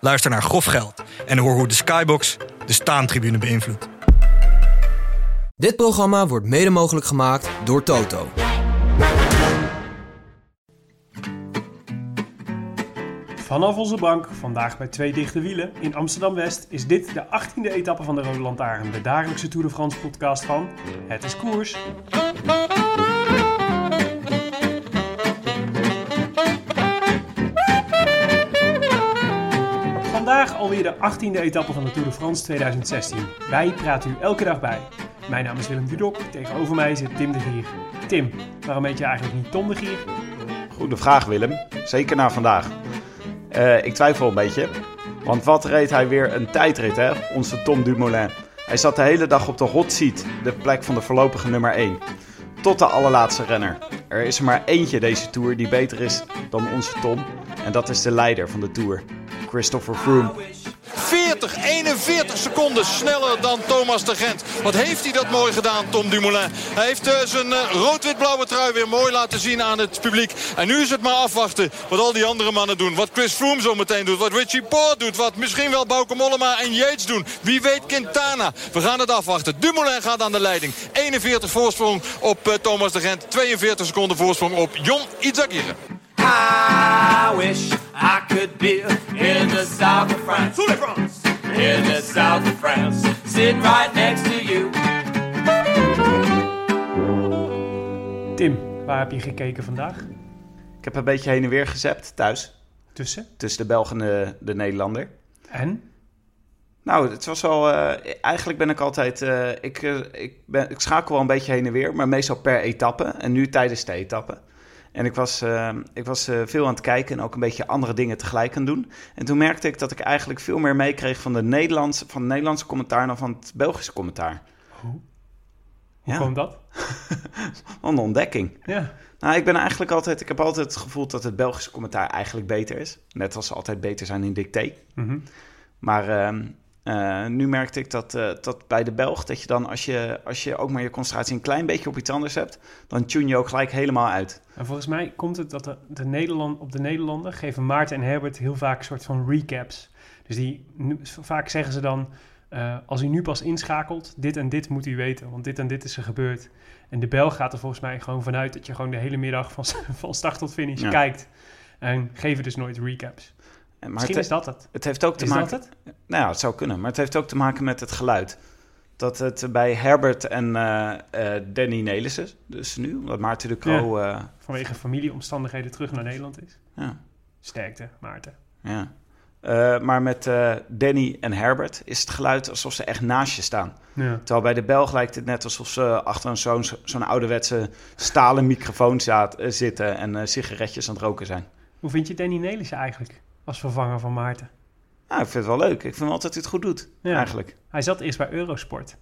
Luister naar Grof Geld en hoor hoe de Skybox de staantribune beïnvloedt. Dit programma wordt mede mogelijk gemaakt door Toto. Vanaf onze bank, vandaag bij twee dichte wielen in Amsterdam-West, is dit de 18e etappe van de Rode Lantaarn, de dagelijkse Tour de France podcast van Het is Koers. Vandaag alweer de 18e etappe van de Tour de France 2016. Wij praten u elke dag bij. Mijn naam is Willem Dudok, tegenover mij zit Tim de Gier. Tim, waarom heet je eigenlijk niet Tom de Gier? Goede vraag, Willem. Zeker na vandaag. Eh, ik twijfel een beetje. Want wat reed hij weer een tijdrit, hè? Onze Tom Dumoulin. Hij zat de hele dag op de hot seat, de plek van de voorlopige nummer 1. Tot de allerlaatste renner. Er is er maar eentje deze Tour die beter is dan onze Tom. En dat is de leider van de Tour, Christopher Froome. 40, 41 seconden sneller dan Thomas de Gent. Wat heeft hij dat mooi gedaan, Tom Dumoulin. Hij heeft uh, zijn uh, rood-wit-blauwe trui weer mooi laten zien aan het publiek. En nu is het maar afwachten wat al die andere mannen doen. Wat Chris Froome zo meteen doet. Wat Richie Poort doet. Wat misschien wel Bauke Mollema en Yates doen. Wie weet Quintana. We gaan het afwachten. Dumoulin gaat aan de leiding. 41 voorsprong op uh, Thomas de Gent. 42 seconden voorsprong op Jon Izagirre. I wish I could be in the south of France. In the south of France. Sitting right next to you. Tim, waar heb je gekeken vandaag? Ik heb een beetje heen en weer gezept thuis. Tussen? Tussen de Belg en de, de Nederlander. En? Nou, het was wel. Uh, eigenlijk ben ik altijd. Uh, ik, uh, ik, ben, ik schakel wel een beetje heen en weer, maar meestal per etappe. En nu tijdens de etappe. En ik was, uh, ik was uh, veel aan het kijken en ook een beetje andere dingen tegelijk aan doen. En toen merkte ik dat ik eigenlijk veel meer meekreeg van, de Nederlandse, van het Nederlandse commentaar dan van het Belgische commentaar. Hoe? Hoe ja. kwam dat? een ontdekking. Ja. Nou, ik ben eigenlijk altijd, ik heb altijd het gevoel dat het Belgische commentaar eigenlijk beter is. Net als ze altijd beter zijn in dicté. Mm -hmm. Maar uh, uh, nu merkte ik dat, uh, dat bij de Belg, dat je dan als je, als je ook maar je concentratie een klein beetje op iets anders hebt, dan tune je ook gelijk helemaal uit. En volgens mij komt het dat de, de Nederland, op de Nederlanden geven Maarten en Herbert heel vaak een soort van recaps. Dus die, vaak zeggen ze dan, uh, als u nu pas inschakelt, dit en dit moet u weten, want dit en dit is er gebeurd. En de Belg gaat er volgens mij gewoon vanuit dat je gewoon de hele middag van, van start tot finish ja. kijkt. En geven dus nooit recaps. Maar Misschien het, is dat het. Het heeft ook te is maken. Dat het? Nou ja, het zou kunnen, maar het heeft ook te maken met het geluid. Dat het bij Herbert en uh, uh, Danny Nelissen, dus nu, omdat Maarten de Croo... Ja. Uh, Vanwege familieomstandigheden terug naar Nederland is. Ja. Sterkte, Maarten. Ja. Maar met Danny en Herbert is het geluid alsof ze echt naast je staan. Ja. Terwijl bij de Belg lijkt het net alsof ze achter zo'n zo'n ouderwetse stalen microfoon zitten en sigaretjes aan het roken zijn. Hoe vind je Danny Nelissen eigenlijk als vervanger van Maarten? Nou, ik vind het wel leuk. Ik vind wel dat hij het goed doet, ja. eigenlijk. Hij zat eerst bij Eurosport.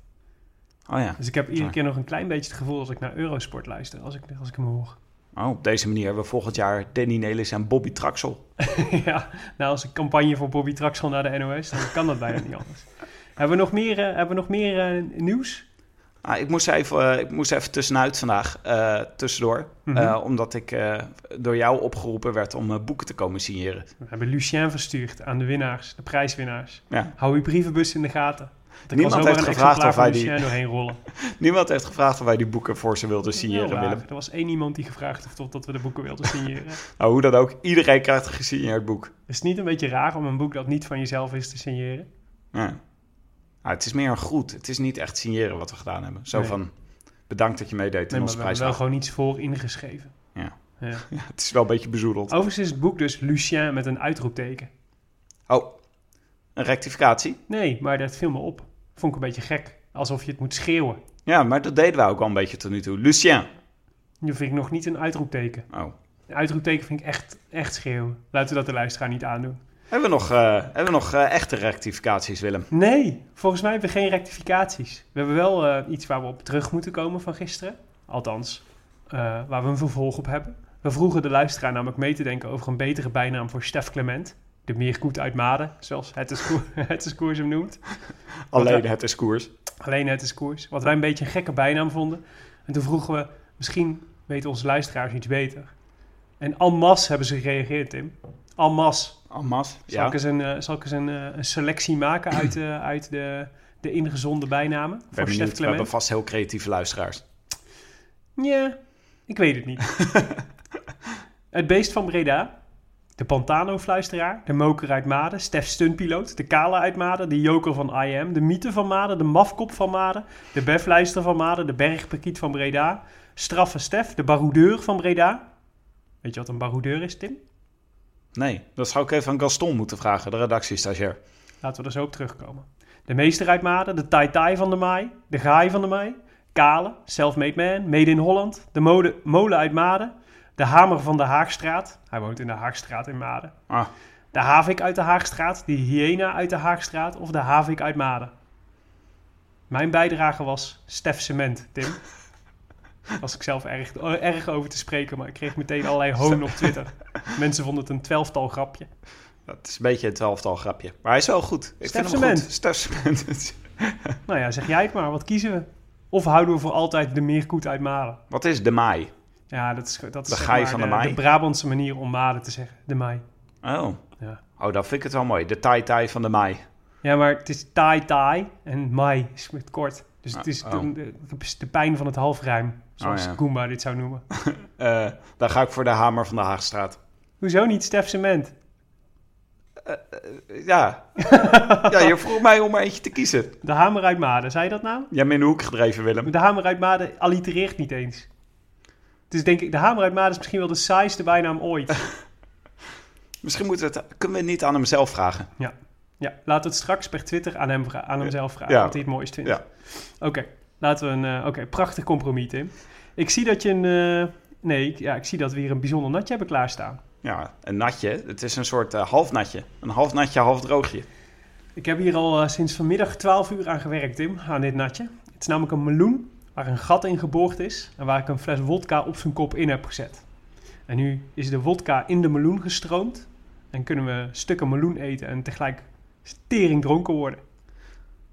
Oh ja. Dus ik heb iedere keer nog een klein beetje het gevoel dat ik naar Eurosport luister, als ik, als ik hem hoor. Oh, op deze manier hebben we volgend jaar Danny Nelis en Bobby Traxel. ja, nou als een campagne voor Bobby Traxel naar de NOS, dan kan dat bijna niet anders. hebben we nog meer, uh, hebben we nog meer uh, nieuws? Ah, ik, moest even, uh, ik moest even tussenuit vandaag, uh, tussendoor. Mm -hmm. omdat ik door jou opgeroepen werd om boeken te komen signeren. We hebben Lucien verstuurd aan de winnaars, de prijswinnaars. Ja. Hou uw brievenbus in de gaten. Niemand heeft gevraagd of wij die. doorheen rollen. Niemand heeft gevraagd of wij die boeken voor ze wilden signeren, ja, Willem. Er was één iemand die gevraagd heeft of dat we de boeken wilden signeren. nou, hoe dan ook, iedereen krijgt een gesigneerd boek. Is het niet een beetje raar om een boek dat niet van jezelf is te signeren? Ja. Nou, het is meer een groet. Het is niet echt signeren wat we gedaan hebben. Zo nee. van, bedankt dat je meedeed nee, in onze prijs. prijs. We hebben wel gewoon iets voor ingeschreven. Ja. Ja. ja. het is wel een beetje bezoedeld. Overigens is het boek dus Lucien met een uitroepteken. Oh, een rectificatie? Nee, maar dat viel me op. Vond ik een beetje gek. Alsof je het moet schreeuwen. Ja, maar dat deden we ook al een beetje tot nu toe. Lucien. Nu vind ik nog niet een uitroepteken. Oh. Een uitroepteken vind ik echt, echt schreeuwen. Laten we dat de luisteraar niet aandoen. Hebben we nog, eh, hebben we nog eh, echte rectificaties, Willem? Nee, volgens mij hebben we geen rectificaties. We hebben wel eh, iets waar we op terug moeten komen van gisteren. Althans, waar we een vervolg op hebben. We vroegen de luisteraar namelijk mee te denken over een betere bijnaam voor Stef Clement. De meerkoet uit Maden, zoals het is, het is koers hem noemt. Alleen het is koers. Alleen het is koers. Wat wij een beetje een gekke bijnaam vonden. En toen vroegen we, misschien weten onze luisteraars iets beter. En en hebben ze gereageerd, Tim. En masse. Almas, Zal ja. ik eens een, eh, zal ik eens een, eh, een selectie maken uit, eh, uit de, de ingezonde bijnamen ben voor Stef benieuwd, we hebben Clement? vast heel creatieve luisteraars. Ja, ik weet het niet. het beest van Breda, de Pantano-fluisteraar, de moker uit Maden, Stef Stuntpiloot, de Kale uit Maden, de joker van IM, de mythe van Maden, de mafkop van Maden, de beflijster van Maden, de bergpakiet van Breda, straffe Stef, de baroudeur van Breda. Weet je wat een baroudeur is, Tim? Nee, dat zou ik even aan Gaston moeten vragen, de redactiestagiair. Laten we er zo op terugkomen. De meester uit Maden, de Tai Tai van de Maai, de Gaai van de Maai, Kale, Self-Made Man, Made in Holland, de mode, molen uit Maden, de Hamer van de Haagstraat, hij woont in de Haagstraat in Maden, Ah, de Havik uit de Haagstraat, de Hyena uit de Haagstraat of de Havik uit Maden. Mijn bijdrage was Stef Cement, Tim. Was ik zelf erg, erg over te spreken, maar ik kreeg meteen allerlei hoon op Twitter. Mensen vonden het een twelftal grapje. dat is een beetje een twaalftal grapje. Maar hij is wel goed. Ik Stef vind hem goed. Nou ja, zeg jij het maar. Wat kiezen we? Of houden we voor altijd de meerkoet uit Maden? Wat is de maai? Ja, dat is, dat is De gaai van de Maai. De Brabantse manier om Maden te zeggen. De Maai. Oh. Ja. oh, dat vind ik het wel mooi. De tai-tai van de maai. ja, maar het is tai tai en Mai is met kort. Dus het is Oh. de, de, de pijn van het halfrijm. Zoals Oh ja. Goomba dit zou noemen. Eh dan ga ik voor de hamer van de Haagstraat. Hoezo niet Stef Cement? Ja. ja, je vroeg mij om er eentje te kiezen. De hamer uit Maden. Zei je dat nou? Jij hebt me in de hoek gedreven, Willem. De hamer uit Maden allitereert niet eens. Dus denk ik, de hamer uit Maden is misschien wel de saaiste bijnaam ooit. Misschien moeten we het, kunnen we het niet aan hem zelf vragen. Ja, laten we het straks per Twitter aan hem, aan hem zelf vragen. Ja. Wat hij het mooist vindt. Ja. Oké, laten we een... eh, Oké, prachtig compromis, Tim. Ik zie dat je een... eh, nee, ja, ik zie dat we hier een bijzonder natje hebben klaarstaan. Ja, een natje. Het is een soort eh, half natje. Een half natje, half droogje. Ik heb hier al sinds vanmiddag 12 uur aan gewerkt, Tim, aan dit natje. Het is namelijk een meloen waar een gat in geboord is... en waar ik een fles wodka op zijn kop in heb gezet. En nu is de wodka in de meloen gestroomd... en kunnen we stukken meloen eten en tegelijk tering dronken worden.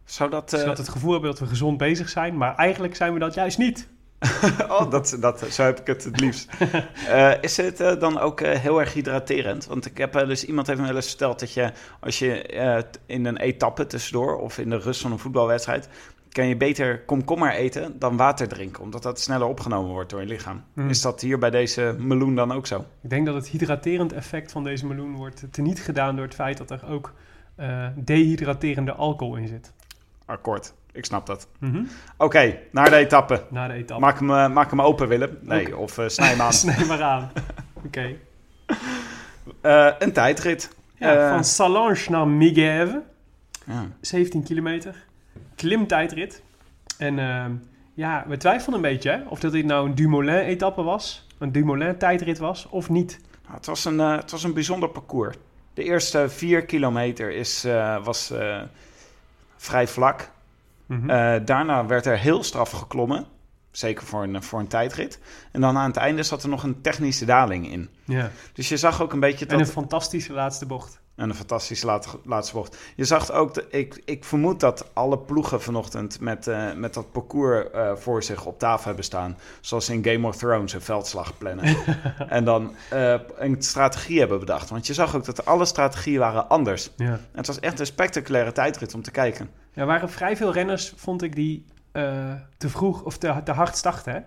Zou dat... eh, Zodat het gevoel hebben dat we gezond bezig zijn, maar eigenlijk zijn we dat juist niet. oh, dat, dat, zo heb ik het het liefst. Eh, is het eh, dan ook eh, heel erg hydraterend? Want ik heb eh, dus iemand heeft me wel eens verteld dat je als je eh, in een etappe tussendoor of in de rust van een voetbalwedstrijd kan je beter komkommer eten dan water drinken, omdat dat sneller opgenomen wordt door je lichaam. Hmm. Is dat hier bij deze meloen dan ook zo? Ik denk dat het hydraterend effect van deze meloen wordt teniet gedaan door het feit dat er ook eh, dehydraterende alcohol in zit. Akkoord, ik snap dat. Mhm. Oké, naar de etappe. Na de etappe. Maak hem, eh, maak hem open, Willem. Nee, of eh, snij hem aan. Snij maar aan. Oké. Eh, een tijdrit. Ja, van Salange naar Megève. Ja. 17 kilometer. Klimtijdrit. En ehm, ja, we twijfelden een beetje hè, of dat dit nou een Dumoulin-etappe was. Een Dumoulin-tijdrit was of niet. Nou, het, was een, het was een bijzonder parcours. De eerste vier kilometer is, was vrij vlak. Mhm. Eh, daarna werd er heel straf geklommen. Zeker voor een, voor een tijdrit. En dan aan het einde zat er nog een technische daling in. ja. Dus je zag ook een beetje dat... En een fantastische laatste bocht. En een fantastische laat- laatste bocht. Je zag ook, de, ik, ik vermoed dat alle ploegen vanochtend met, eh, met dat parcours eh, voor zich op tafel hebben staan. Zoals in Game of Thrones een veldslag plannen. en dan eh, een strategie hebben bedacht. Want je zag ook dat alle strategieën waren anders. Ja. En het was echt een spectaculaire tijdrit om te kijken. Er waren vrij veel renners, vond ik, die te vroeg of te, te hard starten.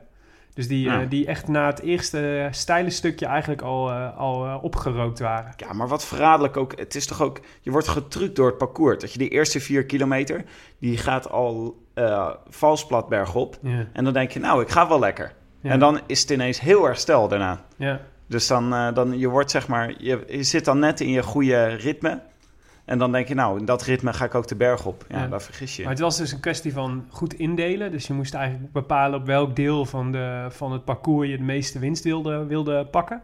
Dus die, Ja. eh, die echt na het eerste steile stukje eigenlijk al, eh, al eh, opgerookt waren. Ja, maar wat verraderlijk ook. Het is toch ook. Je wordt getrukt door het parcours. Dat je die eerste vier kilometer. die gaat al eh vals plat bergop. Ja. En dan denk je, nou, ik ga wel lekker. Ja. En dan is het ineens heel erg stel daarna. Ja. Dus dan, eh, dan je wordt zeg maar, je, je zit dan net in je goede ritme. En dan denk je, nou, in dat ritme ga ik ook de berg op. Ja, Ja. daar vergis je. Maar het was dus een kwestie van goed indelen. Dus je moest eigenlijk bepalen op welk deel van, de, van het parcours je de meeste winst wilde, wilde pakken.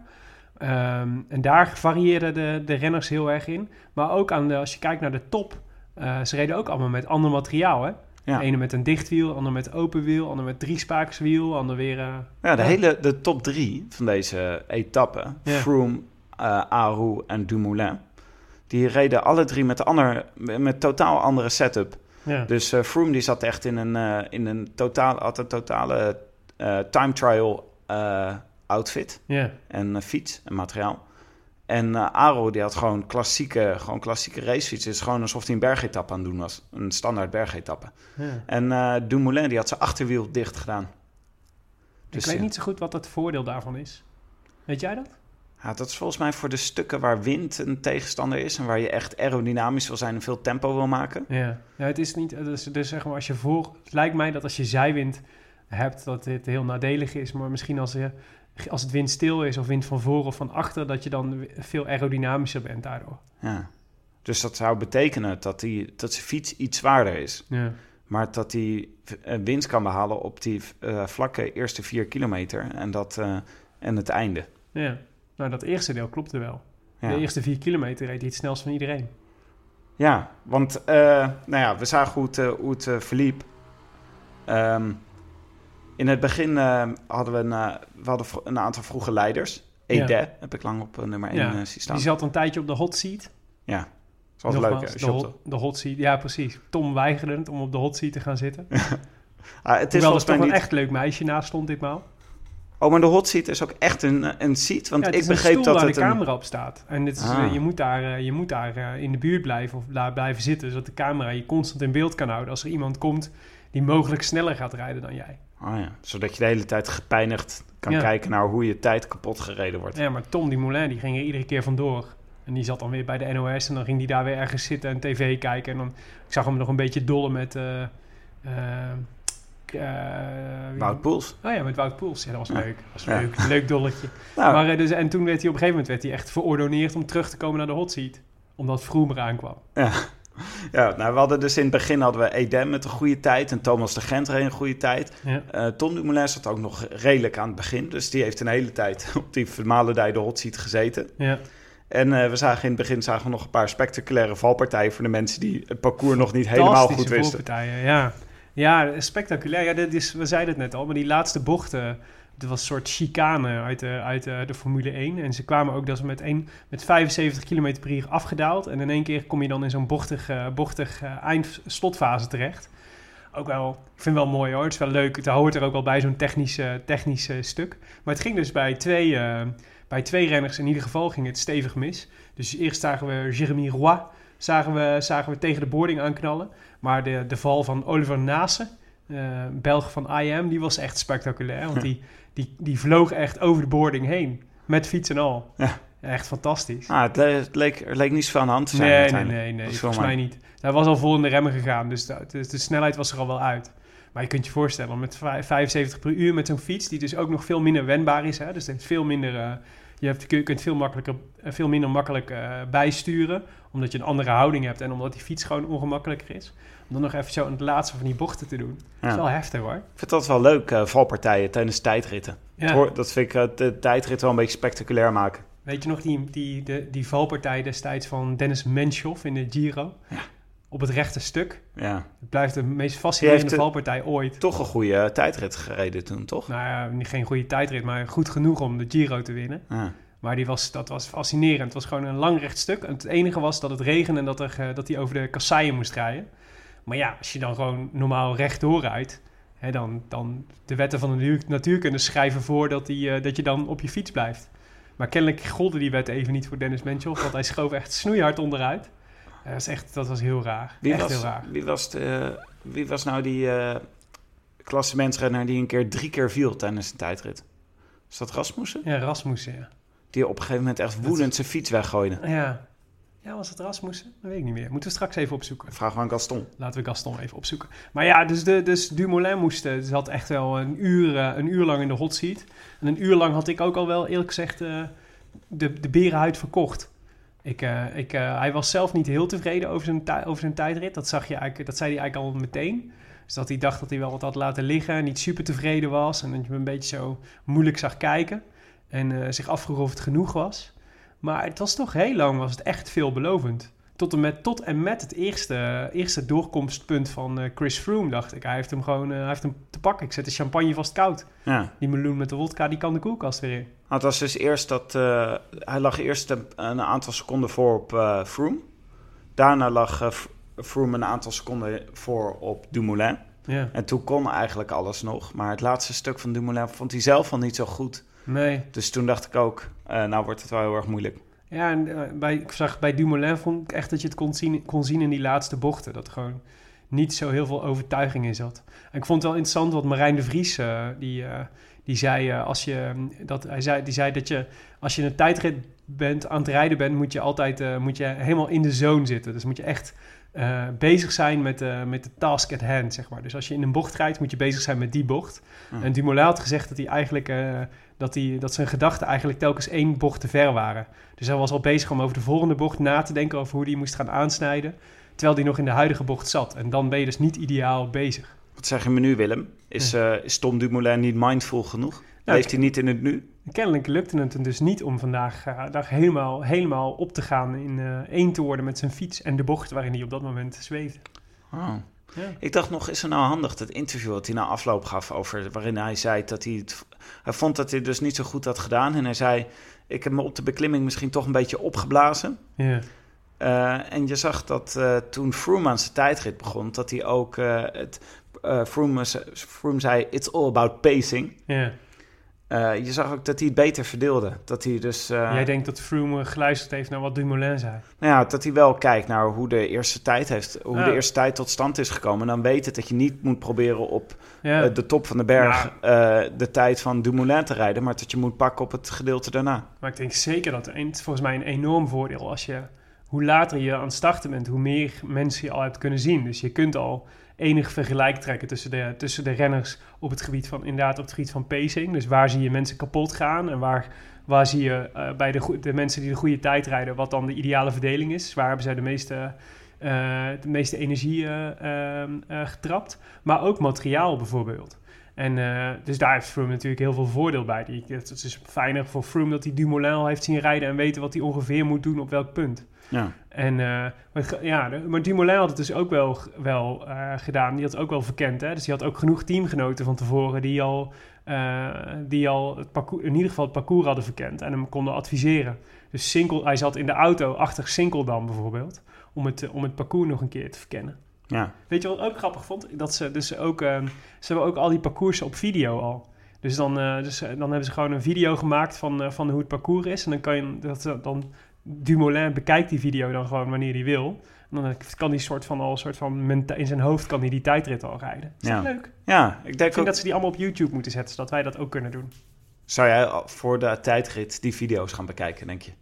Ehm, en daar varieerden de, de renners heel erg in. Maar ook aan de, als je kijkt naar de top, eh, ze reden ook allemaal met ander materiaal. Hè? Ja. De ene met een dicht wiel, ander met open wiel, ander met drie spakerswiel, ander weer... eh, Ja, de Ja. hele de top drie van deze etappe. Froome, eh Aru en Dumoulin, die reden alle drie met, ander, met totaal andere setup. ja. Dus eh Froome die zat echt in een, eh, in een totaal, had een totale eh, time trial outfit ja. en fiets en materiaal. En Aro die had gewoon klassieke, gewoon klassieke racefiets. Het is gewoon alsof hij een bergetappe aan het doen was. Een standaard bergetappe. ja. En Dumoulin die had zijn achterwiel dicht gedaan. Dus, ik weet niet zo goed wat het voordeel daarvan is. Weet jij dat? Ja, dat is volgens mij voor de stukken waar wind een tegenstander is... en waar je echt aerodynamisch wil zijn en veel tempo wil maken. Ja, ja het is niet. Dus, dus zeg maar, als je voor. Het lijkt mij dat als je zijwind hebt, dat dit heel nadelig is. Maar misschien als, je, als het windstil is, of wind van voor of van achter, dat je dan veel aerodynamischer bent daardoor. Ja. Dus dat zou betekenen dat, die, dat zijn fiets iets zwaarder is. Ja, Maar dat hij eh, winst kan behalen op die eh, vlakke eerste vier kilometer en, dat, eh, en het einde. ja. Nou, dat eerste deel klopte wel. Ja, De eerste vier kilometer reed hij het snelst van iedereen. ja want eh, nou ja, we zagen hoe het, eh, hoe het eh, verliep. Ehm, in het begin eh, hadden we een, we hadden een aantal vroege leiders. Ja. Ede heb ik lang op nummer 1 Ja, zien staan. Die zat een tijdje op de hot seat. Ja, dat was leuk. de, de hot seat. Ja, precies. Tom weigerde om op de hot seat te gaan zitten. Ah, het is Terwijl er toch een niet... echt leuk meisje naast stond ditmaal. Oh, maar de hot seat is ook echt een, een seat. Want Ja, ik een begreep stoel dat waar het de een... camera op staat. En het is, Ah. eh, je moet daar, eh, je moet daar eh, in de buurt blijven of daar blijven zitten, zodat de camera je constant in beeld kan houden als er iemand komt die mogelijk sneller gaat rijden dan jij. Oh ja, zodat je de hele tijd gepijnigd kan Ja. kijken naar hoe je tijd kapot gereden wordt. Ja, maar Tom die Moulin die ging er iedere keer vandoor. En die zat dan weer bij de NOS en dan ging die daar weer ergens zitten en tv kijken. En dan, ik zag hem nog een beetje dollen met... eh eh, eh, Wout Poels. Oh ja, met Wout Poels. Ja, dat was Ja. leuk. Dat was Ja. leuk. Leuk dolletje. Nou, Maar, eh, dus, en toen werd hij op een gegeven moment werd hij echt verordoneerd om terug te komen naar de hot seat. Omdat Vroom eraan kwam. ja, nou, we hadden dus in het begin hadden we Edem met een goede tijd en Thomas de Gent reed een goede tijd. Ja. Eh Tom Dumoulin zat ook nog redelijk aan het begin, dus die heeft een hele tijd op die vermalendij de hot seat gezeten. Ja. En eh, we zagen in het begin zagen we nog een paar spectaculaire valpartijen voor de mensen die het parcours nog niet helemaal goed wisten. voorpartijen, ja. Ja, spectaculair. Ja, dit is, we zeiden het net al, maar die laatste bochten... Het was een soort chicane uit de, uit Formule 1. En ze kwamen ook dat ze met, een, met 75 km per uur afgedaald. En in één keer kom je dan in zo'n bochtig, eh, bochtig eh, eind-slotfase terecht. Ook wel, ik vind het wel mooi hoor. Het is wel leuk. Het hoort er ook wel bij zo'n technisch, eh, technisch eh, stuk. Maar het ging dus bij twee, eh, bij twee renners in ieder geval ging het stevig mis. Dus eerst zagen we Jeremy Roy zagen we, zagen we tegen de boarding aanknallen. Maar de, de val van Oliver Nase, eh Belg van IM, die was echt spectaculair. Want die, die, die vloog echt over de boarding heen. Met fiets en al. Ja. Echt fantastisch. Ah, het, le- het leek, er leek niet zoveel aan de hand te zijn nee, nee, nee, nee. Volgens mij niet. Hij was al vol in de remmen gegaan. Dus de, de, de snelheid was er al wel uit. Maar je kunt je voorstellen, met vij- 75 per uur met zo'n fiets... die dus ook nog veel minder wendbaar is. Hè? Dus het heeft veel minder... eh, je, hebt, je kunt veel, makkelijker, eh, veel minder makkelijk eh, bijsturen... omdat je een andere houding hebt... en omdat die fiets gewoon ongemakkelijker is. Om dan nog even zo aan het laatste van die bochten te doen. Dat is Ja. wel heftig hoor. Ik vind dat wel leuk, eh, valpartijen tijdens tijdritten. Ja. Het hoor- Dat vind ik de tijdrit wel een beetje spectaculair maken. Weet je nog die, die, de, die valpartij destijds van Dennis Menchoff in de Giro? Op het rechte stuk. Ja. Het blijft de meest fascinerende eh, valpartij ooit. Toch een goede eh, tijdrit gereden toen, toch? Nou ja, niet- geen goede tijdrit, maar goed genoeg om de Giro te winnen. Ja. Maar die was, dat was fascinerend. Het was gewoon een lang recht stuk. En het enige was dat het regende en dat, er, eh, dat hij over de kasseien moest rijden. Maar ja, als je dan gewoon normaal rechtdoor rijdt... Hè, dan, dan de wetten van de natuur- natuurkunde schrijven voor dat, die, dat je dan op je fiets blijft. Maar kennelijk golden die wetten even niet voor Dennis Menchoff... want hij schoof echt snoeihard onderuit. Dat, is echt, dat was heel raar. Wie, echt was, heel raar. wie, was de, wie was nou die eh klassementsrenner die een keer drie keer viel tijdens een tijdrit? Is dat Rasmussen? Ja, Rasmussen, ja. Die op een gegeven moment echt woedend zijn fiets weggooide. Ja. Ja, was het Rasmussen? Dat weet ik niet meer. Moeten we straks even opzoeken. Vraag aan Gaston. Laten we Gaston even opzoeken. Maar ja, dus, de, dus Dumoulin moest... eh, zat echt wel een uur, eh, een uur lang in de hot seat. En een uur lang had ik ook al wel, eerlijk gezegd, de, de berenhuid verkocht. Ik, eh, ik, eh, hij was zelf niet heel tevreden over zijn, over zijn tijdrit. Dat, zag je eigenlijk, dat zei hij eigenlijk al meteen. Dus dat hij dacht dat hij wel wat had laten liggen. Niet super tevreden was. En dat je hem een beetje zo moeilijk zag kijken. En eh, zich afvroeg of het genoeg was. Maar het was toch heel lang, was het echt veelbelovend. Tot en met, tot en met het eerste, eerste doorkomstpunt van Chris Froome, dacht ik. Hij heeft hem gewoon hij heeft hem te pakken. Ik zet de champagne vast koud. Ja. Die meloen met de wodka, die kan de koelkast weer in. Het was dus eerst dat... eh, hij lag eerst een, een aantal seconden voor op eh Froome. Daarna lag eh, Froome een aantal seconden voor op Dumoulin. Ja, En toen kon eigenlijk alles nog. Maar het laatste stuk van Dumoulin vond hij zelf al niet zo goed. nee. Dus toen dacht ik ook, nou wordt het wel heel erg moeilijk. Ja, en bij, ik zag bij Dumoulin vond ik echt dat je het kon zien, kon zien in die laatste bochten. Dat gewoon niet zo heel veel overtuiging in zat. En ik vond het wel interessant wat Marijn de Vries, die, die, zei, eh, als je, dat, hij zei, die zei dat je als je een tijdrit bent, aan het rijden bent, moet je altijd eh, moet je helemaal in de zone zitten. Dus moet je echt eh, bezig zijn met, met de task at hand, zeg maar. Dus als je in een bocht rijdt, moet je bezig zijn met die bocht. Hmm. En Dumoulin had gezegd dat hij eigenlijk... dat, hij, dat zijn gedachten eigenlijk telkens één bocht te ver waren. Dus hij was al bezig om over de volgende bocht na te denken over hoe hij moest gaan aansnijden. Terwijl hij nog in de huidige bocht zat. En dan ben je dus niet ideaal bezig. Wat zeg je me nu, Willem? Is, is Tom Dumoulin niet mindful genoeg? Nou, Leeft hij niet in het nu? Kennelijk lukte het hem dus niet om vandaag eh, dag helemaal, helemaal op te gaan in eh, één te worden met zijn fiets en de bocht waarin hij op dat moment zweefde. Oh. Ja. Ik dacht nog, is er nou handig dat interview wat hij na afloop gaf over waarin hij zei dat hij het, hij vond dat hij dus niet zo goed had gedaan en hij zei ik heb me op de beklimming misschien toch een beetje opgeblazen. Ja, en je zag dat toen Froome aan zijn tijdrit begon, dat hij ook het eh Froome, Froome zei it's all about pacing. ja. Eh, je zag ook dat hij het beter verdeelde. Dat hij dus eh, Jij denkt dat Froome geluisterd heeft naar wat Dumoulin zei. Nou ja, dat hij wel kijkt naar hoe de eerste tijd, heeft, hoe Ja. de eerste tijd tot stand is gekomen. En dan weet het dat je niet moet proberen op Ja, de top van de berg de tijd van Dumoulin te rijden, maar dat je moet pakken op het gedeelte daarna. maar ik denk zeker dat het is volgens mij een enorm voordeel als je... Hoe later je aan het starten bent, hoe meer mensen je al hebt kunnen zien. Dus je kunt al enig vergelijk trekken tussen de, tussen de renners op het gebied van inderdaad op het gebied van pacing. Dus waar zie je mensen kapot gaan en waar, waar zie je eh, bij de, de mensen die de goede tijd rijden wat dan de ideale verdeling is. Waar hebben zij de meeste, eh, de meeste energie eh, ehm, eh, getrapt. Maar ook materiaal bijvoorbeeld. En eh, dus daar heeft Froome natuurlijk heel veel voordeel bij. Die, het is fijner voor Froome dat hij Dumoulin al heeft zien rijden en weten wat hij ongeveer moet doen op welk punt. Ja. En, eh, maar, ja, maar Dumoulin had het dus ook wel, wel eh, gedaan. Die had het ook wel verkend. Hè? Dus die had ook genoeg teamgenoten van tevoren die al, die al het parcours, in ieder geval het parcours hadden verkend en hem konden adviseren. Dus Sinkel, hij zat in de auto achter Sinkeldam bijvoorbeeld, om het, om het parcours nog een keer te verkennen. Ja. Weet je wat ik ook grappig vond? Dat ze dus ook, ehm, ze hebben ook al die parcoursen op video al. Dus dan, eh, dus, eh, dan hebben ze gewoon een video gemaakt van, eh, van hoe het parcours is. En dan kan je, dat, dan Dumoulin bekijkt die video dan gewoon wanneer hij wil. En dan kan hij soort van al soort van in zijn hoofd kan hij die tijdrit al rijden. Is dat leuk? ja, ik Ik denk vind ook, dat ze die allemaal op YouTube moeten zetten, zodat wij dat ook kunnen doen. zou jij voor de tijdrit die video's gaan bekijken, denk je?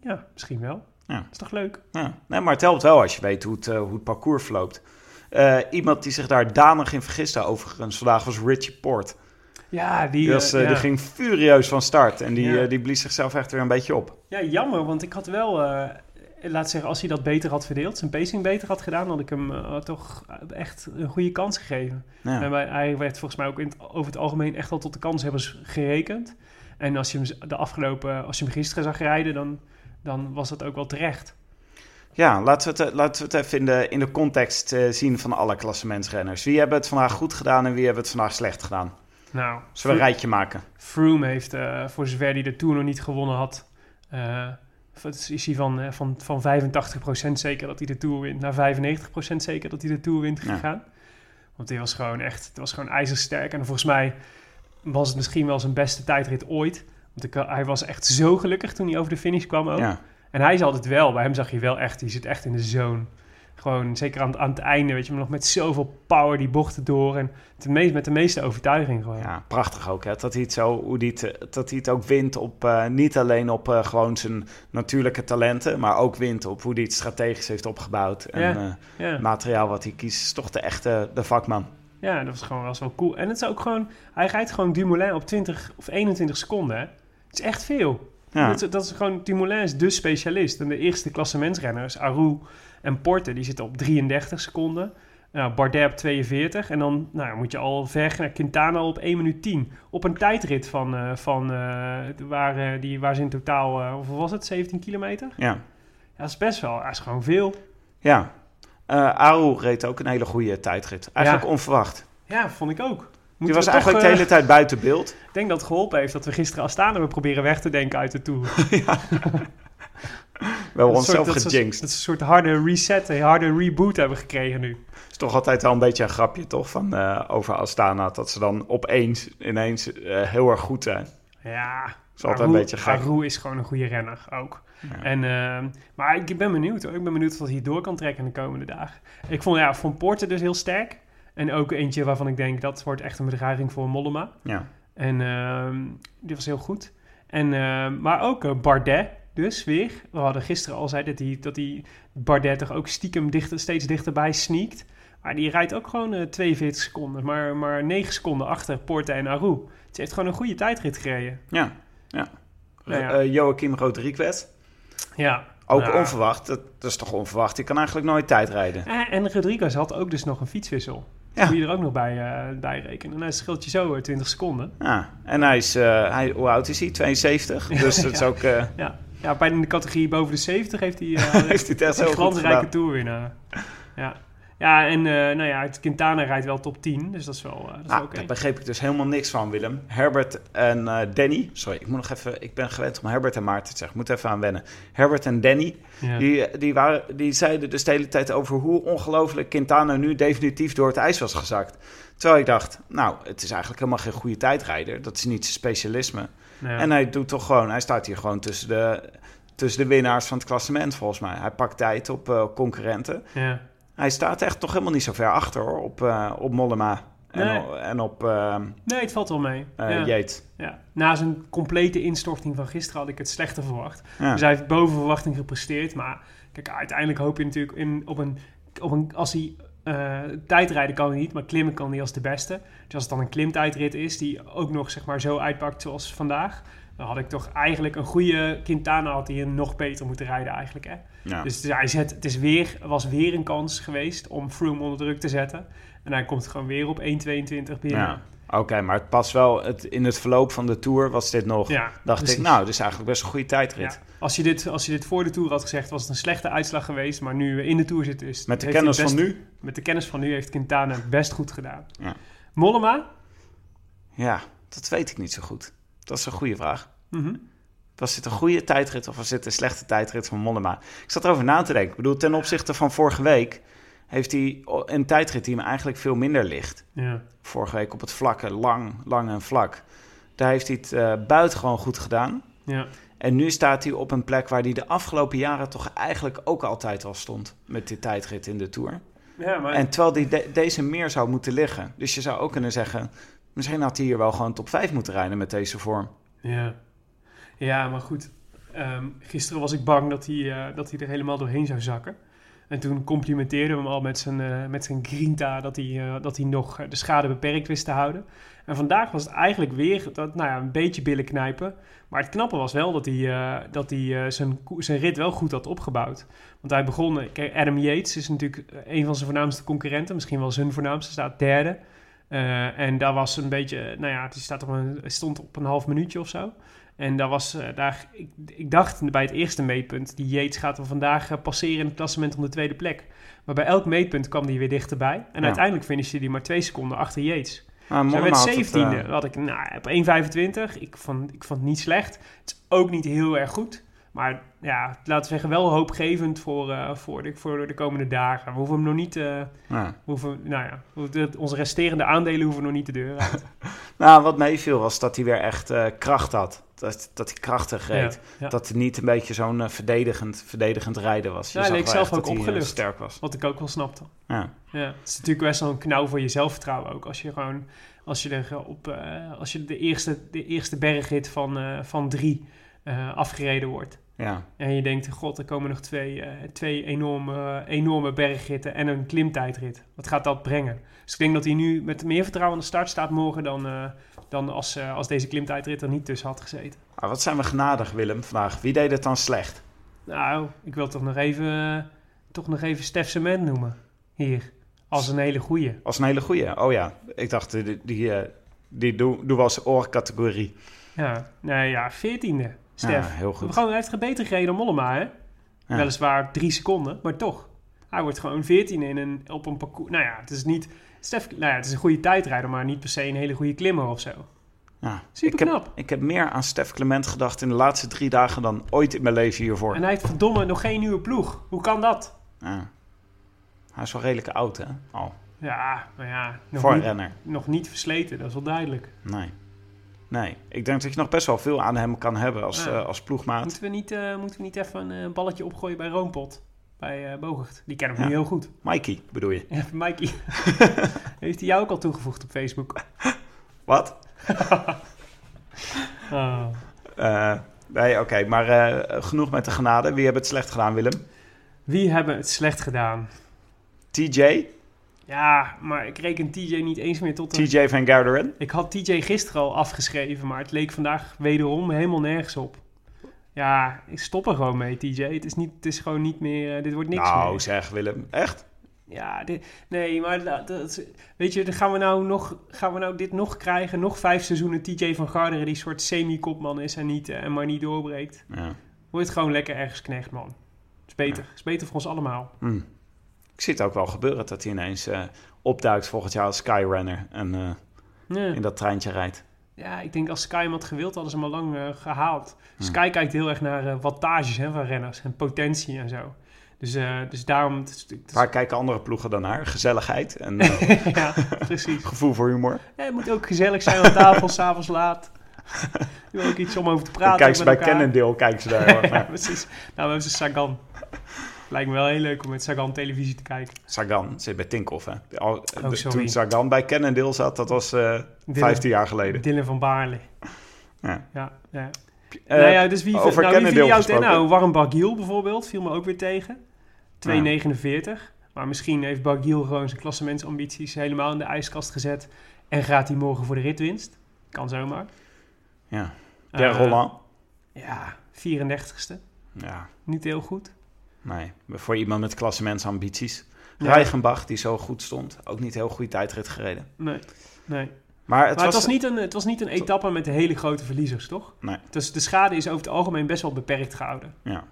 Ja, misschien wel. Ja. Is toch leuk? Ja. Nee, maar het helpt wel als je weet hoe het, eh, hoe het parcours verloopt. Eh, iemand die zich daar danig in vergiste overigens vandaag was Richie Port. Ja, die, Die, was, eh, eh, ja. die ging furieus van start en die, Ja. die blies zichzelf echt weer een beetje op. Ja, jammer, want ik had wel, laat zeggen, als hij dat beter had verdeeld, zijn pacing beter had gedaan, had ik hem toch echt een goede kans gegeven. Ja. En hij werd volgens mij ook in het- over het algemeen echt wel tot de kanshebbers gerekend. En als je hem de afgelopen, als je hem gisteren zag rijden, dan, dan was dat ook wel terecht. Ja, laten we het, eh, laten we het even in de, in de context eh, zien van alle klassementsrenners. Wie hebben het vandaag goed gedaan en wie hebben het vandaag slecht gedaan? Nou, Zullen we een rijtje maken? Froome heeft, eh, voor zover hij de Tour nog niet gewonnen had, is hij van, van, van 85% zeker dat hij de Tour wint naar 95% zeker dat hij de Tour wint Ja. gegaan. Want hij was gewoon echt, het was gewoon ijzersterk. En volgens mij was het misschien wel zijn beste tijdrit ooit. Want ik, hij was echt zo gelukkig toen hij over de finish kwam ook. Ja. En hij is altijd wel, bij hem zag je wel echt, die zit echt in de zone. Gewoon, zeker aan, het- aan het einde, weet je, maar nog met zoveel power die bochten door. En meest, met de meeste overtuiging gewoon. ja, prachtig ook. Hè? Dat, hij het zo, hoe die het, dat hij het ook wint op, eh, niet alleen op eh, gewoon zijn natuurlijke talenten, maar ook wint op hoe hij het strategisch heeft opgebouwd. En Ja. eh, Ja. het materiaal wat hij kiest is toch de echte de vakman. Ja, dat was gewoon was wel cool. En het is ook gewoon, hij rijdt gewoon Dumoulin op 20 of 21 seconden. Hè? Het is echt veel. Ja. Dat, is, dat is gewoon, Dumoulin is de specialist. En de eerste klassementsrenners, Aru en Porte, die zitten op 33 seconden. Nou, Bardet op 42. En dan nou, moet je al ver naar Quintana op 1 minuut 10. Op een tijdrit van, eh, van eh, waar, eh, die, waar ze in totaal, hoeveel was het? 17 kilometer? Ja. Ja, dat is best wel, dat is gewoon veel. Ja. Aru reed ook een hele goede tijdrit. Eigenlijk Ja. onverwacht. Ja, vond ik ook. Die was eigenlijk toch, de eh, hele tijd buiten beeld. Ik denk dat het geholpen heeft dat we gisteren Astana hebben proberen weg te denken uit de Tour. We hebben onszelf gejinxed. Dat is een soort harde reset, een harde reboot hebben gekregen nu. is toch altijd wel een beetje een grapje, toch? Van, eh, over Astana. Dat ze dan opeens ineens eh, heel erg goed zijn. Ja, is altijd Aru- een beetje gek. Aru is gewoon een goede renner ook. Ja. En, ehm, maar ik ben benieuwd hoor. Ik ben benieuwd wat hij door kan trekken de komende dagen. Ik vond ja, Van Poorten dus heel sterk. En ook eentje waarvan ik denk dat wordt echt een bedreiging voor Mollema. Ja. En ehm, die was heel goed. En, ehm, maar ook eh, Bardet dus weer. We hadden gisteren al zei dat hij, dat hij Bardet toch ook stiekem dichter, steeds dichterbij sneakt. Maar die rijdt ook gewoon eh, 42 seconden. Maar, maar 9 seconden achter Porte en Aru. Dus hij heeft gewoon een goede tijdrit gereden. Ja. ja. Nou ja. Eh, Joachim Rodriguez. Ja. Ook Nou, onverwacht. Dat, dat is toch onverwacht? Die kan eigenlijk nooit tijdrijden. eh, En Rodriguez had ook dus nog een fietswissel. Ja. Moet je er ook nog bij, eh, bij rekenen. En dan scheelt je zo eh, 20 seconden. Ja. En hij is, eh, hij, hoe oud is hij? 72. Dus dat is ook... eh, Ja, ja bijna in de categorie boven de 70 heeft hij... eh, heeft hij het echt een heel goed gedaan. Ja. Ja, en eh, nou ja, het Quintana rijdt wel top 10. Dus dat is wel, dat is wel oké. Daar begreep ik dus helemaal niks van, Willem. Herbert en eh, Danny. Sorry, ik moet nog even. Ik ben gewend om Herbert en Maarten te zeggen. Ik moet even aan wennen. Herbert en Danny. Ja. Die, die, waren, die zeiden dus de hele tijd over hoe ongelooflijk Quintana nu definitief door het ijs was gezakt. Terwijl ik dacht, nou, het is eigenlijk helemaal geen goede tijdrijder. Dat is niet zijn specialisme. Ja. En hij doet toch gewoon, hij staat hier gewoon tussen de, tussen de winnaars van het klassement volgens mij. Hij pakt tijd op concurrenten. ja. Hij staat echt toch helemaal niet zo ver achter hoor, op, eh, op Mollema en, Nee. op- en op eh Nee, het valt wel mee. eh, ja. Yates. Ja. Na zijn complete instorting van gisteren had ik het slechter verwacht. Ja. Dus hij heeft boven verwachting gepresteerd. Maar kijk, uiteindelijk hoop je natuurlijk in, op, een, op een... Als hij eh, tijdrijden kan hij niet, maar klimmen kan hij als de beste. Dus als het dan een klimtijdrit is die ook nog zeg maar zo uitpakt zoals vandaag... Dan had ik toch eigenlijk een goede Quintana had hij nog beter moeten rijden eigenlijk. Hè? Ja. Dus hij zet, het is weer, was weer een kans geweest om Froome onder druk te zetten. En hij komt gewoon weer op 1.22 binnen. Ja. Oké, maar het past wel. Het, in het verloop van de Tour was dit nog... Ja, dacht precies. ik, nou, dit is eigenlijk best een goede tijdrit. Ja. Als, je dit, als je dit voor de Tour had gezegd, was het een slechte uitslag geweest. Maar nu we in de Tour zitten, is Met de kennis van nu? Met de kennis van nu heeft Quintana best goed gedaan. Ja. Mollema? Ja, dat weet ik niet zo goed. Dat is een goede vraag. Mhm. Was dit een goede tijdrit of was dit een slechte tijdrit van Mollema? Ik zat erover na te denken. Ik bedoel, ten opzichte van vorige week... heeft hij een tijdrit die hem eigenlijk veel minder ligt. Ja. Vorige week op het vlakke, lang, lang en vlak. Daar heeft hij het eh buitengewoon goed gedaan. Ja. En nu staat hij op een plek waar hij de afgelopen jaren toch eigenlijk ook altijd al stond. Met die tijdrit in de Tour. ja, maar En terwijl die de- deze meer zou moeten liggen. Dus je zou ook kunnen zeggen... misschien had hij hier wel gewoon top 5 moeten rijden met deze vorm. Ja, ja maar goed. Ehm, gisteren was ik bang dat hij, eh, dat hij er helemaal doorheen zou zakken. En toen complimenteerden we hem al met zijn, eh, met zijn grinta dat hij, eh, dat hij nog de schade beperkt wist te houden. En vandaag was het eigenlijk weer dat, nou ja, een beetje billen knijpen. Maar het knappe was wel dat hij, dat hij zijn, zijn rit wel goed had opgebouwd. Want hij begon... Adam Yates is natuurlijk een van zijn voornaamste concurrenten. Misschien wel zijn voornaamste, staat derde. En daar was een beetje... Nou ja, die staat op een, stond op een half minuutje of zo. En daar was eh, daar... Ik, ik dacht bij het eerste meetpunt... Die Yates gaat er vandaag eh, passeren in het klassement om de tweede plek. Maar bij elk meetpunt kwam hij weer dichterbij. En Ja. uiteindelijk finishte hij maar twee seconden achter Yates. Zij Mollema werd had het, 17e. eh, had ik nou, op 1,25. Ik vond, ik vond het niet slecht. Het is ook niet heel erg goed. Maar ja, laten we zeggen, wel hoopgevend voor, voor, de, voor de komende dagen. We hoeven hem nog niet... ja. we hoeven, nou ja, onze resterende aandelen hoeven nog niet de deur uit. Nou, wat meeviel was dat hij weer echt kracht had. Dat, dat hij krachtig reed. Ja, ja. Dat hij niet een beetje zo'n eh, verdedigend, verdedigend rijden was. Je Ja, leek wel zelf ook dat hij, eh, opgelucht. sterk was. Wat ik ook wel snapte. Ja. Ja, het is natuurlijk best wel een knauw voor je zelfvertrouwen ook. Als je gewoon, als je er op, eh, als je de eerste, de eerste bergrit van, eh, van drie eh, afgereden wordt. Ja. En je denkt, god, er komen nog twee, eh, twee enorme, enorme bergritten en een klimtijdrit. Wat gaat dat brengen? Dus ik denk dat hij nu met meer vertrouwen aan de start staat morgen dan, eh, dan als, eh, als deze klimtijdrit er niet tussen had gezeten. Maar wat zijn we genadig, Willem, vandaag. Wie deed het dan slecht? Nou, ik wil toch nog even, toch nog even Stef Cement noemen. Hier. Als een hele goeie. Als een hele goeie. Oh ja, ik dacht, die, die, eh, die doe, doe als oorcategorie. Ja, nee, ja, veertiende. Stef. Ja, heel goed. Gewoon, hij heeft beter gereden dan Mollema, hè? Ja. Weliswaar drie seconden, maar toch. Hij wordt gewoon veertiende in een, op een parcours. Nou ja, het is niet... Stef, nou ja, het is een goede tijdrijder, maar niet per se een hele goede klimmer of zo. Ja. Super ik, knap. heb, ik heb meer aan Stef Clement gedacht in de laatste drie dagen dan ooit in mijn leven hiervoor. En hij heeft verdomme nog geen nieuwe ploeg. Hoe kan dat? Ja. Hij is wel redelijk oud, hè? Al. Ja, maar ja, nog voor een niet, renner. nog niet versleten, dat is wel duidelijk. Nee. Nee. Ik denk dat je nog best wel veel aan hem kan hebben als, Ja. eh, als ploegmaat. Moeten we niet, eh, moeten we niet even een eh, balletje opgooien bij Roompot? Bij eh Bogert. Die kennen we Ja. nu heel goed. Mikey, bedoel je? Ja, Mikey. Heeft hij jou ook al toegevoegd op Facebook? Wat? Oh. Nee, oké. maar genoeg met de genade. Wie hebben het slecht gedaan, Willem? Wie hebben het slecht gedaan? TJ? Ja, maar ik reken TJ niet eens meer tot een... TJ van Garderen? Ik had TJ gisteren al afgeschreven, maar het leek vandaag wederom helemaal nergens op. Ja, ik stop er gewoon mee, TJ. Het is, niet, het is gewoon niet meer... eh, dit wordt niks nou, meer. zeg Willem. Echt? Ja, dit, nee, maar dat, dat- weet je, dan gaan we, nou nog, gaan we nou dit nog krijgen? Nog vijf seizoenen TJ van Garderen die soort semi-kopman is en, niet, eh, en maar niet doorbreekt. Ja. Wordt gewoon lekker ergens knecht, man. Is beter. Is beter voor ons allemaal. Hm. Ik zie het ook wel gebeuren dat hij ineens eh, opduikt volgend jaar als Skyrunner en eh, Ja. in dat treintje rijdt. Ja, ik denk als Sky hem had gewild, hadden ze hem al lang eh, gehaald. Hm. Sky kijkt heel erg naar wattages hè, van renners en potentie en zo. Dus, dus daarom... Waar kijken andere ploegen dan naar? Gezelligheid en ja, precies. gevoel voor humor. Ja, het moet ook gezellig zijn aan tafel, s'avonds laat. Je wil ook iets om over te praten. kijken ze bij elkaar. Cannondale, kijken ze daar ja, precies. Nou, we hebben ze Sagan. Lijkt me wel heel leuk om met Sagan televisie te kijken. Sagan zit bij Tinkoff, hè? Al- Oh, de- sorry. toen Sagan bij Cannondale zat, dat was eh 15 jaar geleden. Dylan van Baarle. Ja. Ja, ja. Eh, nou ja, dus wie, over nou, wie viel jou. Nou, Warren Barguil bijvoorbeeld viel me ook weer tegen. 2,49. Maar misschien heeft Barguil gewoon zijn klassementsambities helemaal in de ijskast gezet. En gaat hij morgen voor de ritwinst. Kan zomaar. Ja. Eh, Roland. Ja, 34ste. Ja, Niet heel goed. Nee. Voor iemand met klassementsambities. Ja. Reichenbach, die zo goed stond, ook niet heel goede tijdrit gereden. Nee, nee. Maar het maar was... het was, niet een, het was niet een etappe met de hele grote verliezers, toch? Nee. Dus de schade is over het algemeen best wel beperkt gehouden. Ja.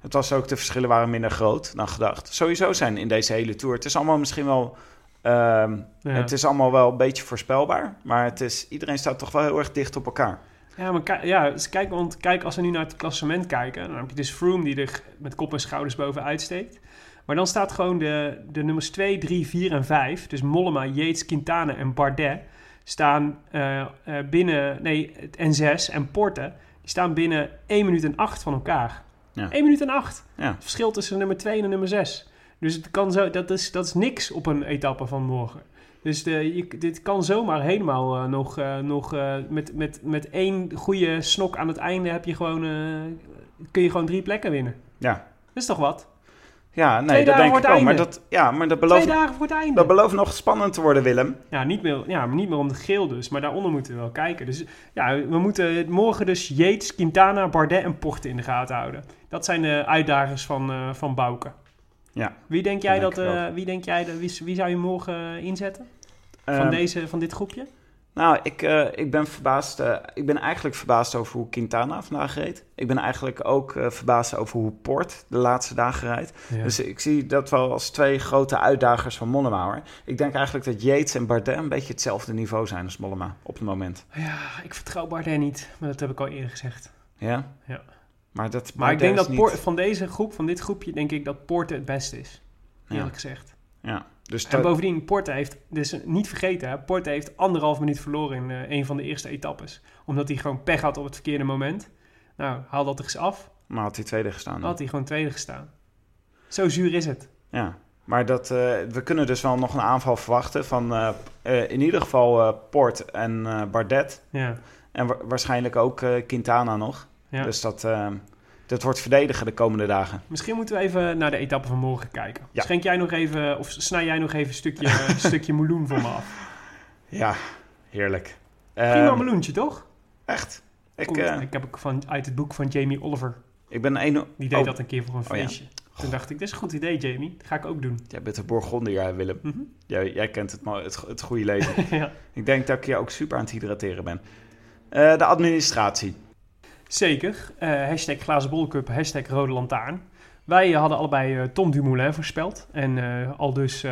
Het was ook, de verschillen waren minder groot dan gedacht. Sowieso zijn in deze hele Tour. Het is allemaal misschien wel... ehm, Ja. Het is allemaal wel een beetje voorspelbaar. Maar het is, iedereen staat toch wel heel erg dicht op elkaar. Ja, maar ja, dus kijk, want kijk, als we nu naar het klassement kijken, dan heb je dus Froome die er met kop en schouders bovenuit steekt. Maar dan staat gewoon de, de nummers 2, 3, 4 en 5, dus Mollema, Yates, Quintana en Bardet, staan eh, eh, binnen, nee, het- en 6 en Porte, die staan binnen 1 minuut en 8 van elkaar. Ja. 1 minuut en 8. Ja. Het verschil tussen nummer 2 en nummer 6. Dus het kan zo, dat, is, dat is niks op een etappe van morgen. Dus de, je, dit kan zomaar helemaal eh, nog, eh, nog eh, met, met, met één goede snok aan het einde heb je gewoon, kun je gewoon drie plekken winnen. Ja, Dat is toch wat? ja nee, Twee dat dagen denk ik ook. Maar dat, ja, maar dat belooft, Twee dagen voor het einde. dat belooft nog spannend te worden, Willem. Ja, niet meer, ja, niet meer om de geel dus, maar daaronder moeten we wel kijken. Dus ja, we moeten morgen dus Yates, Quintana, Bardet en Porte in de gaten houden. Dat zijn de uitdagers van, van Bouke. Ja. Wie denk jij Dat eh, wie denk jij dat, wie, wie zou je morgen eh, inzetten van, Ehm, deze, van dit groepje? Nou, ik, eh, ik ben verbaasd. eh, ik ben eigenlijk verbaasd over hoe Quintana vandaag reed. Ik ben eigenlijk ook eh, verbaasd over hoe Port de laatste dagen rijdt. Dus ik zie dat wel als twee grote uitdagers van Mollema. Hoor. Ik denk eigenlijk dat Yates en Bardet een beetje hetzelfde niveau zijn als Mollema op het moment. Ja, ik vertrouw Bardet niet, maar dat heb ik al eerder gezegd. Ja? Ja. Maar, dat, Maar ik denk dat niet- van deze groep, van dit groepje, denk ik dat Porte het beste is. Eerlijk Ja. gezegd. Ja. Dus En bovendien, Porte heeft, dus niet vergeten, hè, Porte heeft anderhalf minuut verloren in eh, een van de eerste etappes. Omdat hij gewoon pech had op het verkeerde moment. Nou, haal dat er eens af. maar had hij tweede gestaan. Dan had hij gewoon tweede gestaan. Zo zuur is het. Ja. Maar dat, eh, we kunnen dus wel nog een aanval verwachten van eh, in ieder geval Port en Bardet. Ja. En wa- waarschijnlijk ook Quintana nog. Ja. Dus dat, eh, dat wordt verdedigen de komende dagen. Misschien moeten we even naar de etappe van morgen kijken. Ja. Schenk jij nog even, of snij jij nog even een stukje, een stukje meloen voor me af. Ja, heerlijk. Prima Ehm, meloentje, toch? Echt. Ik, Komt- eh, ik heb ook van, uit het boek van Jamie Oliver. ik ben een... Die deed oh, dat een keer voor een Oh ja. feestje. Toen dacht ik, dit is een goed idee, Jamie. Dat ga ik ook doen. Jij bent een Bourgondiër, Willem. Mhm. jij, jij kent het, het, het goede leven. ja. ik denk dat ik je ook super aan het hydrateren ben. Eh, de administratie. Zeker. Eh hashtag glazen hashtag rode lantaarn. Wij hadden allebei eh, Tom Dumoulin voorspeld. En eh, al dus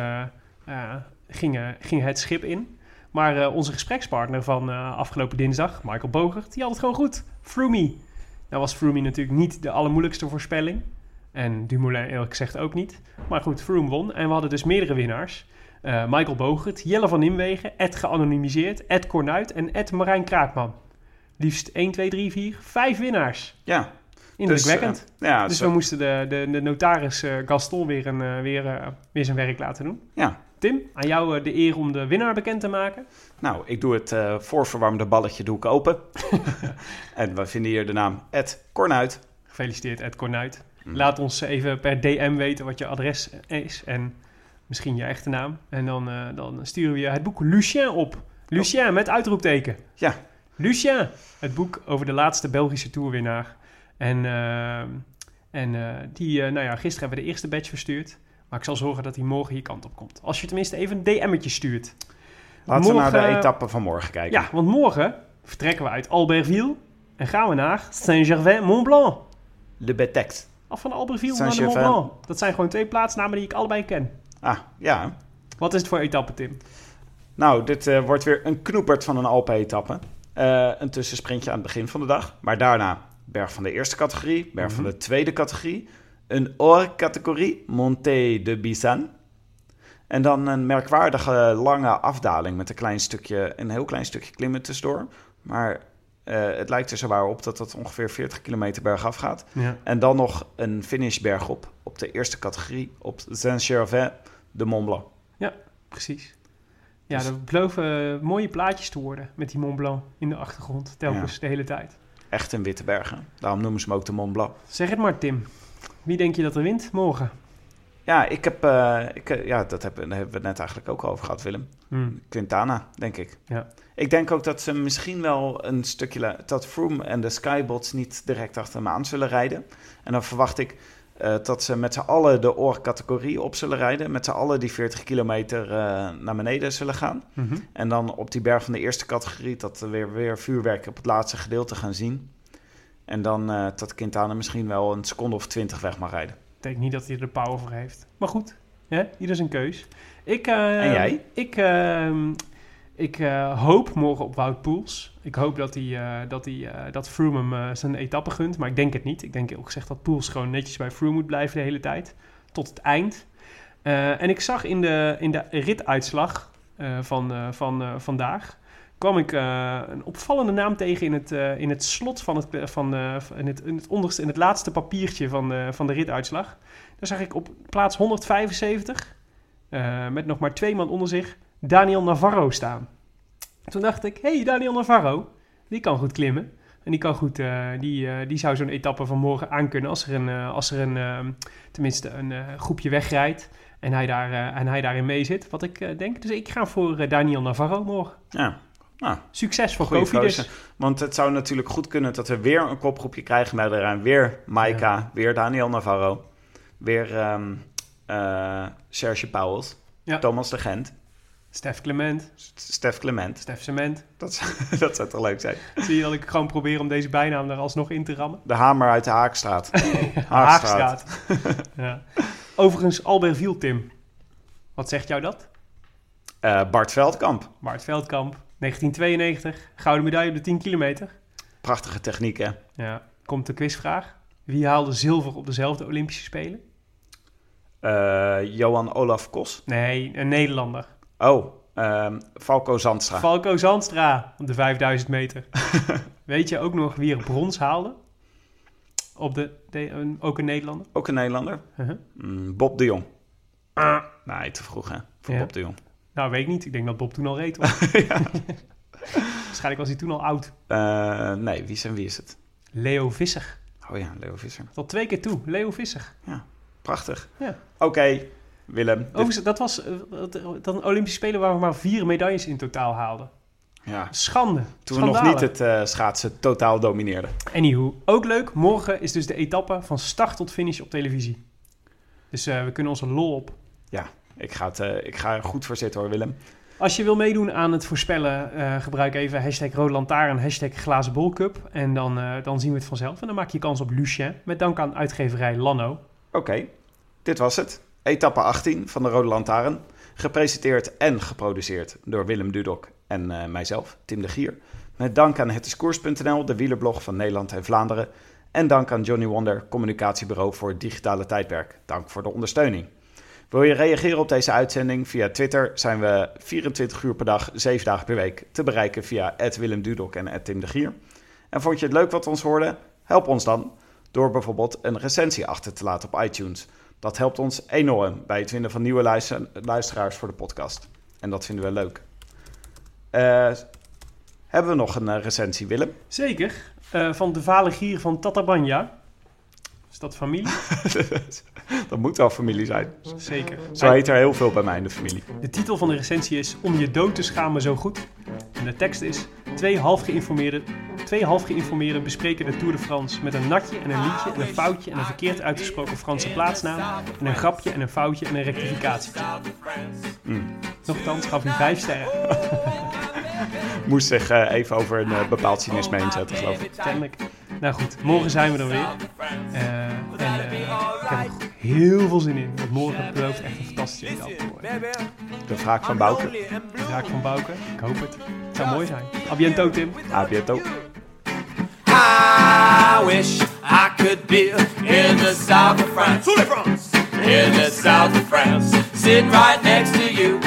ging, ging het schip in. Maar onze gesprekspartner van afgelopen dinsdag, Michael Bogert, die had het gewoon goed. Froomey. Nou was Froomey natuurlijk niet de allermoeilijkste voorspelling. En Dumoulin eerlijk gezegd ook niet. Maar goed, Froome won. En we hadden dus meerdere winnaars. Michael Bogert, Jelle van Nimwegen, Ed geanonimiseerd, Ed Kornuit en Ed Marijn Kraakman. Liefst 1, 2, 3, 4, 5 winnaars. Ja. Indrukwekkend. Dus, eh, ja, Dus zo- we moesten de, de, de notaris eh, Gaston weer, een, eh, weer, weer zijn werk laten doen. ja. Tim, aan jou de eer om de winnaar bekend te maken. Nou, ik doe het voorverwarmde balletje doe ik open. en we vinden hier de naam Ed Kornuit. Gefeliciteerd Ed Kornuit. Mm. Laat ons even per DM weten wat je adres is en misschien je echte naam. En dan, dan sturen we je het boek Lucien op. Lucien met uitroepteken. Ja. Lucien, het boek over de laatste Belgische toerwinnaar. En, eh, en eh, die, eh, nou ja, gisteren hebben we de eerste badge verstuurd. Maar ik zal zorgen dat hij morgen hier kant op komt. Als je tenminste even een DM'tje stuurt. Laten we naar de etappe van morgen kijken. Ja, want morgen vertrekken we uit Albertville en gaan we naar Saint-Gervais-Mont-Blanc. Le Betect. Af van Albertville naar de Mont Saint-Gervais. Blanc. Dat zijn gewoon twee plaatsnamen die ik allebei ken. Ah, ja. Wat is het voor etappe, Tim? Nou, dit eh, wordt weer een knoepert van een Alpe-etappe. Eh, een tussensprintje aan het begin van de dag. Maar daarna berg van de eerste categorie, berg van de tweede categorie. Een hors-categorie, Montée de Bizan. En dan een merkwaardige lange afdaling met een, klein stukje, een heel klein stukje klimmen tussendoor. Maar eh, het lijkt er zo waar op dat het ongeveer 40 kilometer bergaf gaat. Ja. En dan nog een finishberg op, op de eerste categorie, op Saint-Gervais de Mont Blanc. Precies. Ja, Dus- dat beloven eh, mooie plaatjes te worden met die Mont Blanc in de achtergrond. Telkens, de hele tijd. Echt een witte bergen. Daarom noemen ze hem ook de Mont Blanc. Zeg het maar, Tim. Wie denk je dat er wint morgen? Ja, ik heb, eh, ik, eh, ja dat daar hebben we het net eigenlijk ook over gehad, Willem. Hm. Quintana, denk ik. Ja. Ik denk ook dat ze misschien wel een stukje... dat Froome en de Skybots niet direct achter hem aan zullen rijden. En dan verwacht ik eh, dat ze met z'n allen de oorcategorie op zullen rijden. Met z'n allen die 40 kilometer eh, naar beneden zullen gaan. Mhm. En dan op die berg van de eerste categorie... dat we weer, weer vuurwerk op het laatste gedeelte gaan zien. En dan eh, dat Quintana misschien wel een seconde of twintig weg mag rijden. Ik denk niet dat hij er de power voor heeft. Maar goed, hè? ieder zijn keus. Ik, En jij? Ik, eh, ik eh, hoop morgen op Wout Poels. Ik hoop dat, hij, eh, dat, hij, eh, dat Froome hem zijn etappe gunt. Maar ik denk het niet. Ik denk ook gezegd dat Poels gewoon netjes bij Froome moet blijven de hele tijd. Tot het eind. En ik zag in de, in de rituitslag van, van vandaag... kwam ik een opvallende naam tegen in het, in het slot van het, van, in het, in het onderste, in het laatste papiertje van, van de rituitslag. Daar zag ik op plaats 175, eh, met nog maar twee man onder zich, Daniel Navarro staan. Toen dacht ik, hey, Daniel Navarro, die kan goed klimmen. En die, kan goed, eh, die, eh, die zou zo'n etappe van morgen aankunnen als er, een, eh, als er een, eh, tenminste een groepje wegrijdt en hij, daar, en hij daarin mee zit, wat ik denk. Dus ik ga voor Daniel Navarro morgen. Ja, nou, Succes voor Kofi dus. Want het zou natuurlijk goed kunnen dat we weer een kopgroepje krijgen met eraan weer Maika, weer Daniel Navarro, weer ehm eh, Serge Pauwels, Ja. Thomas de Gent, Stef Clement, Stef Clement. Stef Cement. Dat, zou- dat zou toch leuk zijn? Zie je dat ik gewoon probeer om deze bijnaam er alsnog in te rammen? De hamer uit de Haakstraat. Haagstraat. ja. Overigens, Albertville, Tim. Wat zegt jou dat? Eh, Bart Veldkamp. Bart Veldkamp, 1992, gouden medaille op de 10 kilometer. Prachtige techniek, hè? Ja, komt de quizvraag. Wie haalde zilver op dezelfde Olympische Spelen? Eh, Johan Olaf Kos. Nee, een Nederlander. Oh, ehm, Falco Zandstra. Falco Zandstra op de 5000 meter. Weet je ook nog wie er brons haalde? Op de, ook een Nederlander? Ook een Nederlander. Uh-huh. Mm, Bob de Jong. Nee, te vroeg, hè? Voor Ja. Bob de Jong. Nou, weet ik niet. Ik denk dat Bob toen al reed. Waarschijnlijk was hij toen al oud. Eh, nee, wie is en wie is het? Leo Visser. Oh ja, Leo Visser. Tot twee keer toe. Leo Visser. Prachtig. Ja. Oké, Willem. Overigens, dat was eh, dat een Olympische Spelen waar we maar vier medailles in totaal haalden. ja. Schande. Toen we nog niet het eh, schaatsen totaal domineerden. Anywho, ook leuk. Morgen is dus de etappe van start tot finish op televisie. Dus eh, we kunnen onze lol op. Ja, ik ga, het, eh, ik ga er goed voor zitten hoor, Willem. Als je wil meedoen aan het voorspellen, eh, gebruik even hashtag Lantaarn, hashtag Glazen Bol Cup. En dan, eh, dan zien we het vanzelf. En dan maak je kans op Lucien. Met dank aan uitgeverij Lanno. Oké, dit was het. Etappe 18 van de Rode Lantaarn. Gepresenteerd en geproduceerd door Willem Dudok en eh, mijzelf, Tim de Gier. Met dank aan hetiskoers.nl, de wielerblog van Nederland en Vlaanderen. En dank aan Johnny Wonder, communicatiebureau voor digitale tijdperk. Dank voor de ondersteuning. Wil je reageren op deze uitzending? Via Twitter zijn we 24 uur per dag, 7 dagen per week te bereiken via Willem Dudok en Tim de Gier. En vond je het leuk wat we ons hoorden? Help ons dan door bijvoorbeeld een recensie achter te laten op iTunes. Dat helpt ons enorm bij het vinden van nieuwe luister- luisteraars voor de podcast. En dat vinden we leuk. Eh, hebben we nog een eh, recensie, Willem? Zeker. eh, van de vale gier van Tatabanya. Is dat familie? dat moet wel familie zijn. Zeker. Zo heet er heel veel bij mij in de familie. De titel van de recensie is Om je dood te schamen zo goed. En de tekst is Twee half geïnformeerden, twee half geïnformeerden bespreken de Tour de France met een natje en een liedje en een foutje en een verkeerd uitgesproken Franse plaatsnaam en een grapje en een foutje en een rectificatie. Nochtans gaf hij vijf sterren. Moest zich eh, even over een eh, bepaald cynisme heen zetten, geloof ik. Kennelijk. Nou goed, morgen zijn we er weer. Eh, en ik heb er heel veel zin in. Want morgen belooft echt een fantastische etappe te worden. De vraag van Bouke. De zaak van Bouke, ik hoop het. Het zou mooi zijn. A biento, Tim. A biento. I wish I could be in the south of France. France. In the south of France, sitting right next to you.